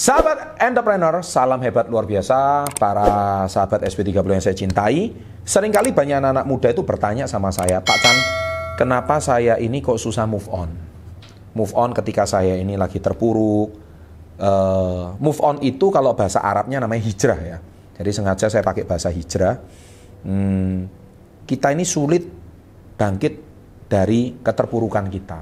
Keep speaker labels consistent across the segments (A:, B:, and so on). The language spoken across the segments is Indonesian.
A: Sahabat entrepreneur, salam hebat luar biasa para sahabat SP30 yang saya cintai. Seringkali banyak anak-anak muda itu bertanya sama saya, Pak Chan, kenapa saya ini kok susah move on? Move on ketika saya ini lagi terpuruk. Uh, move on itu kalau bahasa Arabnya namanya hijrah ya. Jadi sengaja saya pakai bahasa hijrah. Hmm, kita ini sulit bangkit dari keterpurukan kita.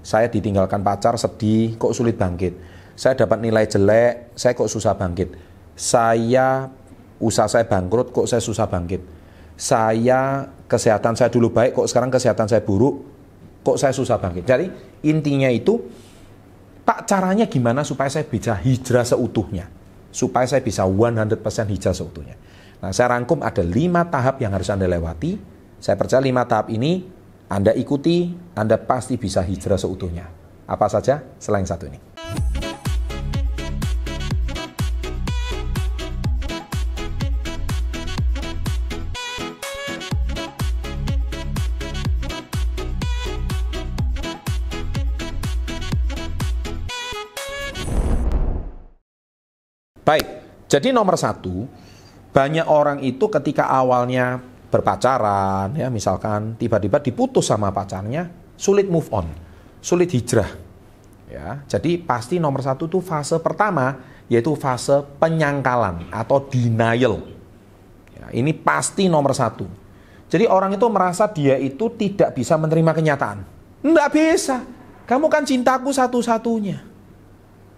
A: Saya ditinggalkan pacar sedih, kok sulit bangkit saya dapat nilai jelek, saya kok susah bangkit. Saya usaha saya bangkrut, kok saya susah bangkit. Saya kesehatan saya dulu baik, kok sekarang kesehatan saya buruk, kok saya susah bangkit. Jadi intinya itu, tak caranya gimana supaya saya bisa hijrah seutuhnya. Supaya saya bisa 100% hijrah seutuhnya. Nah, saya rangkum ada lima tahap yang harus Anda lewati. Saya percaya lima tahap ini Anda ikuti, Anda pasti bisa hijrah seutuhnya. Apa saja selain satu ini? Baik, jadi nomor satu, banyak orang itu ketika awalnya berpacaran, ya misalkan tiba-tiba diputus sama pacarnya, sulit move on, sulit hijrah. Ya, jadi pasti nomor satu itu fase pertama, yaitu fase penyangkalan atau denial. Ya, ini pasti nomor satu. Jadi orang itu merasa dia itu tidak bisa menerima kenyataan. Tidak bisa. Kamu kan cintaku satu-satunya.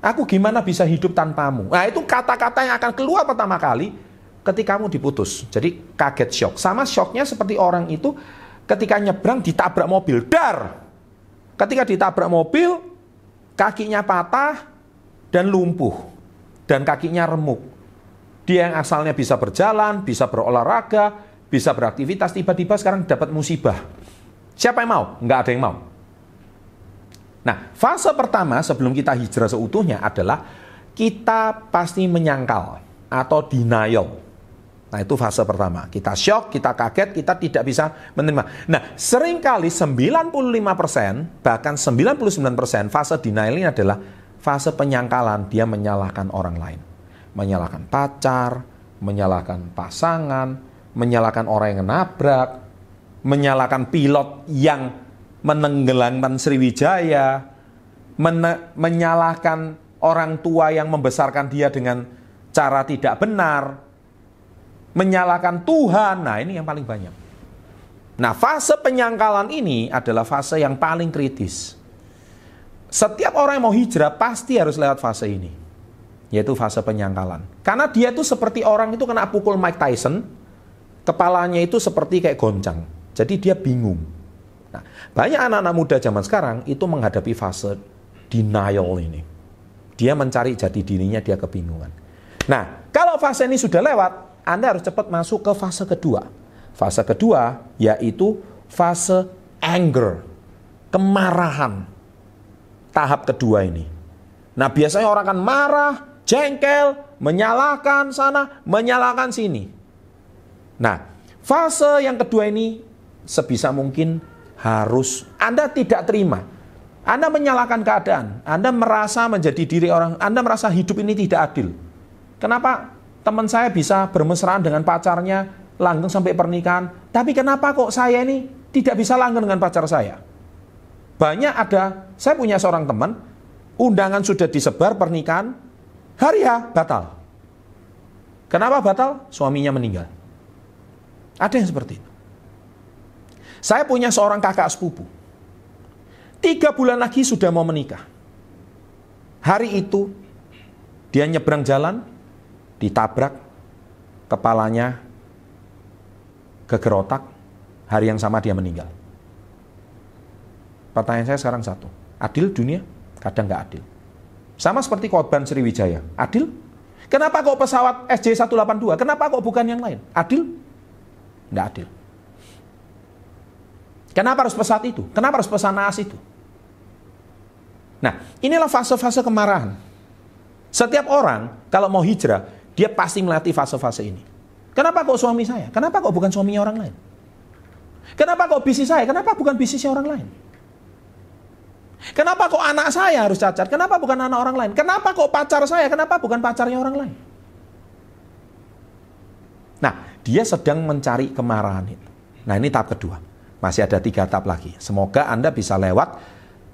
A: Aku gimana bisa hidup tanpamu? Nah itu kata-kata yang akan keluar pertama kali ketika kamu diputus. Jadi kaget shock. Sama shocknya seperti orang itu ketika nyebrang ditabrak mobil. Dar! Ketika ditabrak mobil, kakinya patah dan lumpuh. Dan kakinya remuk. Dia yang asalnya bisa berjalan, bisa berolahraga, bisa beraktivitas, tiba-tiba sekarang dapat musibah. Siapa yang mau? Nggak ada yang mau. Nah, fase pertama sebelum kita hijrah seutuhnya adalah kita pasti menyangkal atau denial. Nah, itu fase pertama. Kita shock, kita kaget, kita tidak bisa menerima. Nah, sering kali 95%, bahkan 99% fase denial ini adalah fase penyangkalan. Dia menyalahkan orang lain. Menyalahkan pacar, menyalahkan pasangan, menyalahkan orang yang nabrak, menyalahkan pilot yang menenggelamkan Sriwijaya, menyalahkan orang tua yang membesarkan dia dengan cara tidak benar, menyalahkan Tuhan. Nah, ini yang paling banyak. Nah, fase penyangkalan ini adalah fase yang paling kritis. Setiap orang yang mau hijrah pasti harus lewat fase ini, yaitu fase penyangkalan. Karena dia itu seperti orang itu kena pukul Mike Tyson, kepalanya itu seperti kayak goncang. Jadi dia bingung. Nah, banyak anak-anak muda zaman sekarang itu menghadapi fase denial ini. Dia mencari jati dirinya, dia kebingungan. Nah, kalau fase ini sudah lewat, Anda harus cepat masuk ke fase kedua. Fase kedua yaitu fase anger, kemarahan. Tahap kedua ini. Nah, biasanya orang akan marah, jengkel, menyalahkan sana, menyalahkan sini. Nah, fase yang kedua ini sebisa mungkin harus Anda tidak terima. Anda menyalahkan keadaan. Anda merasa menjadi diri orang, Anda merasa hidup ini tidak adil. Kenapa teman saya bisa bermesraan dengan pacarnya, langgeng sampai pernikahan, tapi kenapa kok saya ini tidak bisa langgeng dengan pacar saya? Banyak ada, saya punya seorang teman, undangan sudah disebar pernikahan, hari ya batal. Kenapa batal? Suaminya meninggal. Ada yang seperti itu. Saya punya seorang kakak sepupu. Tiga bulan lagi sudah mau menikah. Hari itu dia nyebrang jalan, ditabrak, kepalanya kegerotak, hari yang sama dia meninggal. Pertanyaan saya sekarang satu, adil dunia? Kadang nggak adil. Sama seperti korban Sriwijaya, adil? Kenapa kok pesawat SJ182? Kenapa kok bukan yang lain? Adil? Nggak adil. Kenapa harus pesawat itu? Kenapa harus pesan naas itu? Nah, inilah fase-fase kemarahan. Setiap orang kalau mau hijrah, dia pasti melatih fase-fase ini. Kenapa kok suami saya? Kenapa kok bukan suaminya orang lain? Kenapa kok bisnis saya? Kenapa bukan bisnisnya orang lain? Kenapa kok anak saya harus cacat? Kenapa bukan anak orang lain? Kenapa kok pacar saya? Kenapa bukan pacarnya orang lain? Nah, dia sedang mencari kemarahan itu. Nah, ini tahap kedua. Masih ada tiga tahap lagi. Semoga Anda bisa lewat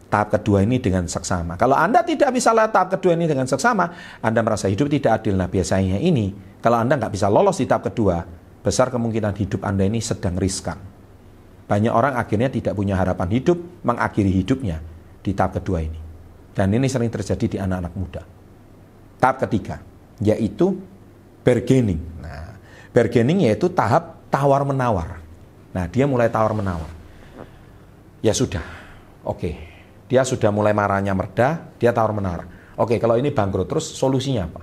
A: tahap kedua ini dengan seksama. Kalau Anda tidak bisa lewat tahap kedua ini dengan seksama, Anda merasa hidup tidak adil. Nah, biasanya ini, kalau Anda nggak bisa lolos di tahap kedua, besar kemungkinan hidup Anda ini sedang riskan. Banyak orang akhirnya tidak punya harapan hidup, mengakhiri hidupnya di tahap kedua ini. Dan ini sering terjadi di anak-anak muda. Tahap ketiga, yaitu bargaining. Nah, bargaining yaitu tahap tawar-menawar. Nah, dia mulai tawar-menawar. Ya sudah, oke. Dia sudah mulai marahnya mereda, dia tawar-menawar. Oke, kalau ini bangkrut, terus solusinya apa?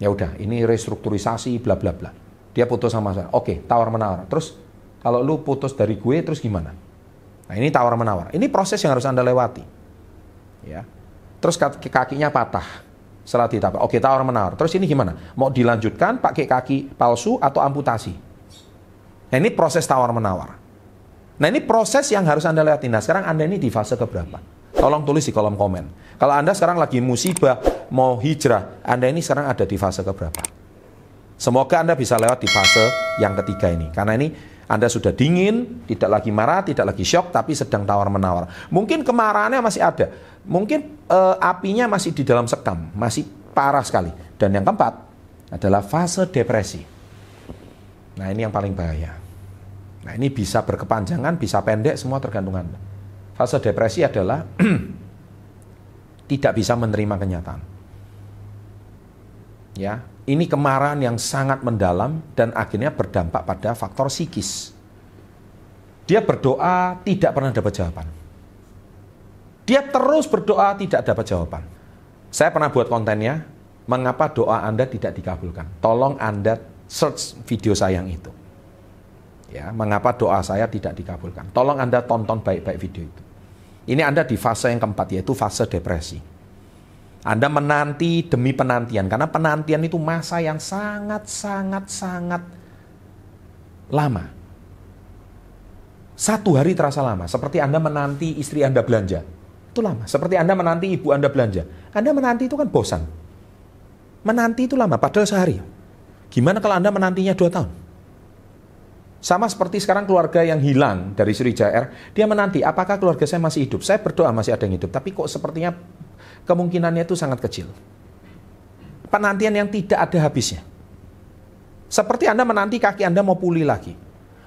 A: Ya udah, ini restrukturisasi, bla bla bla. Dia putus sama saya. Oke, tawar-menawar. Terus kalau lu putus dari gue, terus gimana? Nah ini tawar menawar. Ini proses yang harus anda lewati. Ya. Terus kakinya patah setelah ditambah. Oke tawar menawar. Terus ini gimana? Mau dilanjutkan pakai kaki palsu atau amputasi? Nah ini proses tawar menawar. Nah ini proses yang harus anda lewati. Nah sekarang anda ini di fase keberapa? Tolong tulis di kolom komen. Kalau anda sekarang lagi musibah mau hijrah, anda ini sekarang ada di fase keberapa? Semoga anda bisa lewat di fase yang ketiga ini. Karena ini anda sudah dingin, tidak lagi marah, tidak lagi shock, tapi sedang tawar-menawar. Mungkin kemarahannya masih ada. Mungkin e, apinya masih di dalam sekam, masih parah sekali. Dan yang keempat adalah fase depresi. Nah ini yang paling bahaya. Nah ini bisa berkepanjangan, bisa pendek, semua tergantung Anda. Fase depresi adalah tidak bisa menerima kenyataan. Ya, ini kemarahan yang sangat mendalam dan akhirnya berdampak pada faktor psikis. Dia berdoa tidak pernah dapat jawaban. Dia terus berdoa tidak dapat jawaban. Saya pernah buat kontennya, mengapa doa Anda tidak dikabulkan. Tolong Anda search video saya yang itu. Ya, mengapa doa saya tidak dikabulkan. Tolong Anda tonton baik-baik video itu. Ini Anda di fase yang keempat, yaitu fase depresi. Anda menanti demi penantian karena penantian itu masa yang sangat sangat sangat lama. Satu hari terasa lama, seperti Anda menanti istri Anda belanja. Itu lama, seperti Anda menanti ibu Anda belanja. Anda menanti itu kan bosan. Menanti itu lama, padahal sehari. Gimana kalau Anda menantinya dua tahun? Sama seperti sekarang keluarga yang hilang dari Sriwijaya Air, dia menanti apakah keluarga saya masih hidup. Saya berdoa masih ada yang hidup, tapi kok sepertinya kemungkinannya itu sangat kecil. Penantian yang tidak ada habisnya. Seperti Anda menanti kaki Anda mau pulih lagi.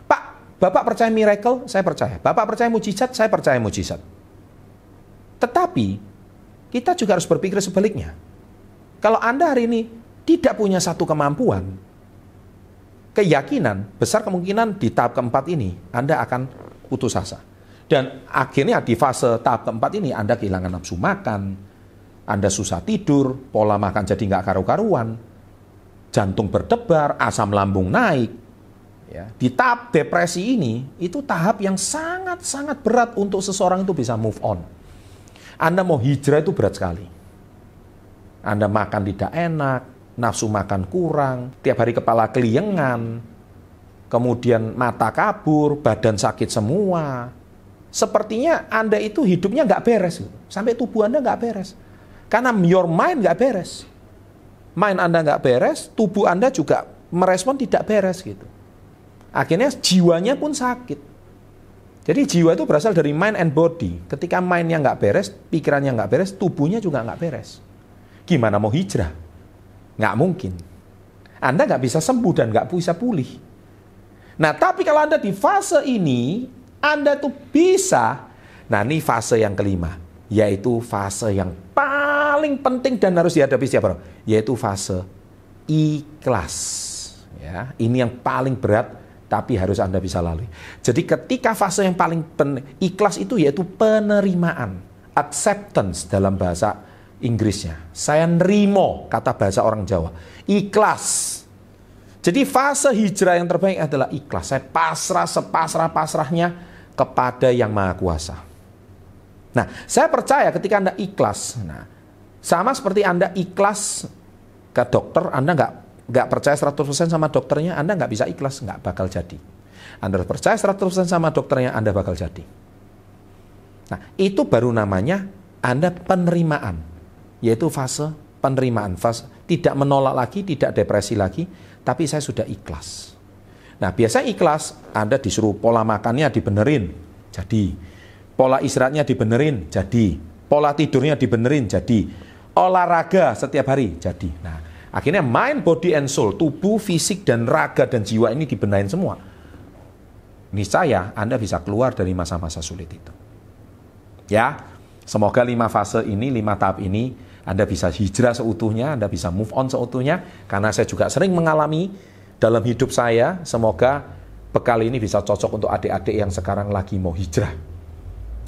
A: Pak, Bapak percaya miracle? Saya percaya. Bapak percaya mujizat? Saya percaya mujizat. Tetapi, kita juga harus berpikir sebaliknya. Kalau Anda hari ini tidak punya satu kemampuan, keyakinan, besar kemungkinan di tahap keempat ini Anda akan putus asa. Dan akhirnya di fase tahap keempat ini Anda kehilangan nafsu makan, anda susah tidur, pola makan jadi nggak karu-karuan, jantung berdebar, asam lambung naik. Ya, di tahap depresi ini, itu tahap yang sangat-sangat berat untuk seseorang itu bisa move on. Anda mau hijrah itu berat sekali. Anda makan tidak enak, nafsu makan kurang, tiap hari kepala keliengan, kemudian mata kabur, badan sakit semua. Sepertinya Anda itu hidupnya nggak beres, sampai tubuh Anda nggak beres. Karena your mind nggak beres. Mind Anda nggak beres, tubuh Anda juga merespon tidak beres gitu. Akhirnya jiwanya pun sakit. Jadi jiwa itu berasal dari mind and body. Ketika mindnya nggak beres, pikirannya nggak beres, tubuhnya juga nggak beres. Gimana mau hijrah? Nggak mungkin. Anda nggak bisa sembuh dan nggak bisa pulih. Nah, tapi kalau Anda di fase ini, Anda tuh bisa. Nah, ini fase yang kelima, yaitu fase yang paling penting dan harus dihadapi siapa? Yaitu fase ikhlas. Ya, ini yang paling berat tapi harus Anda bisa lalui. Jadi ketika fase yang paling pen, ikhlas itu yaitu penerimaan, acceptance dalam bahasa Inggrisnya. Saya nerimo kata bahasa orang Jawa. Ikhlas. Jadi fase hijrah yang terbaik adalah ikhlas. Saya pasrah sepasrah-pasrahnya kepada yang maha kuasa. Nah, saya percaya ketika Anda ikhlas, nah, sama seperti Anda ikhlas ke dokter, Anda nggak nggak percaya 100% sama dokternya, Anda nggak bisa ikhlas, nggak bakal jadi. Anda percaya 100% sama dokternya, Anda bakal jadi. Nah, itu baru namanya Anda penerimaan, yaitu fase penerimaan, fase tidak menolak lagi, tidak depresi lagi, tapi saya sudah ikhlas. Nah, biasa ikhlas, Anda disuruh pola makannya dibenerin, jadi. Pola istirahatnya dibenerin, jadi. Pola tidurnya dibenerin, jadi. Olahraga setiap hari, jadi. Nah, akhirnya mind, body, and soul, tubuh, fisik, dan raga, dan jiwa ini dibenahin semua. Niscaya Anda bisa keluar dari masa-masa sulit itu. Ya, semoga lima fase ini, lima tahap ini, Anda bisa hijrah seutuhnya, Anda bisa move on seutuhnya, karena saya juga sering mengalami dalam hidup saya, semoga bekal ini bisa cocok untuk adik-adik yang sekarang lagi mau hijrah.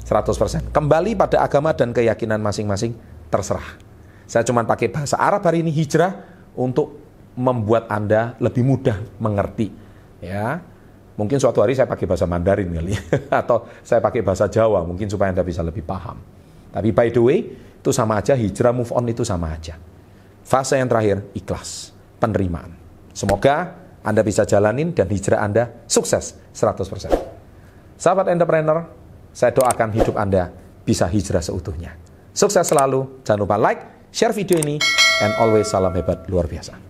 A: 100%. Kembali pada agama dan keyakinan masing-masing, terserah. Saya cuma pakai bahasa Arab hari ini hijrah untuk membuat Anda lebih mudah mengerti. Ya, Mungkin suatu hari saya pakai bahasa Mandarin kali atau saya pakai bahasa Jawa mungkin supaya Anda bisa lebih paham. Tapi by the way, itu sama aja hijrah move on itu sama aja. Fase yang terakhir ikhlas, penerimaan. Semoga Anda bisa jalanin dan hijrah Anda sukses 100%. Sahabat entrepreneur, saya doakan hidup Anda bisa hijrah seutuhnya. Sukses selalu, jangan lupa like, share video ini, and always salam hebat luar biasa.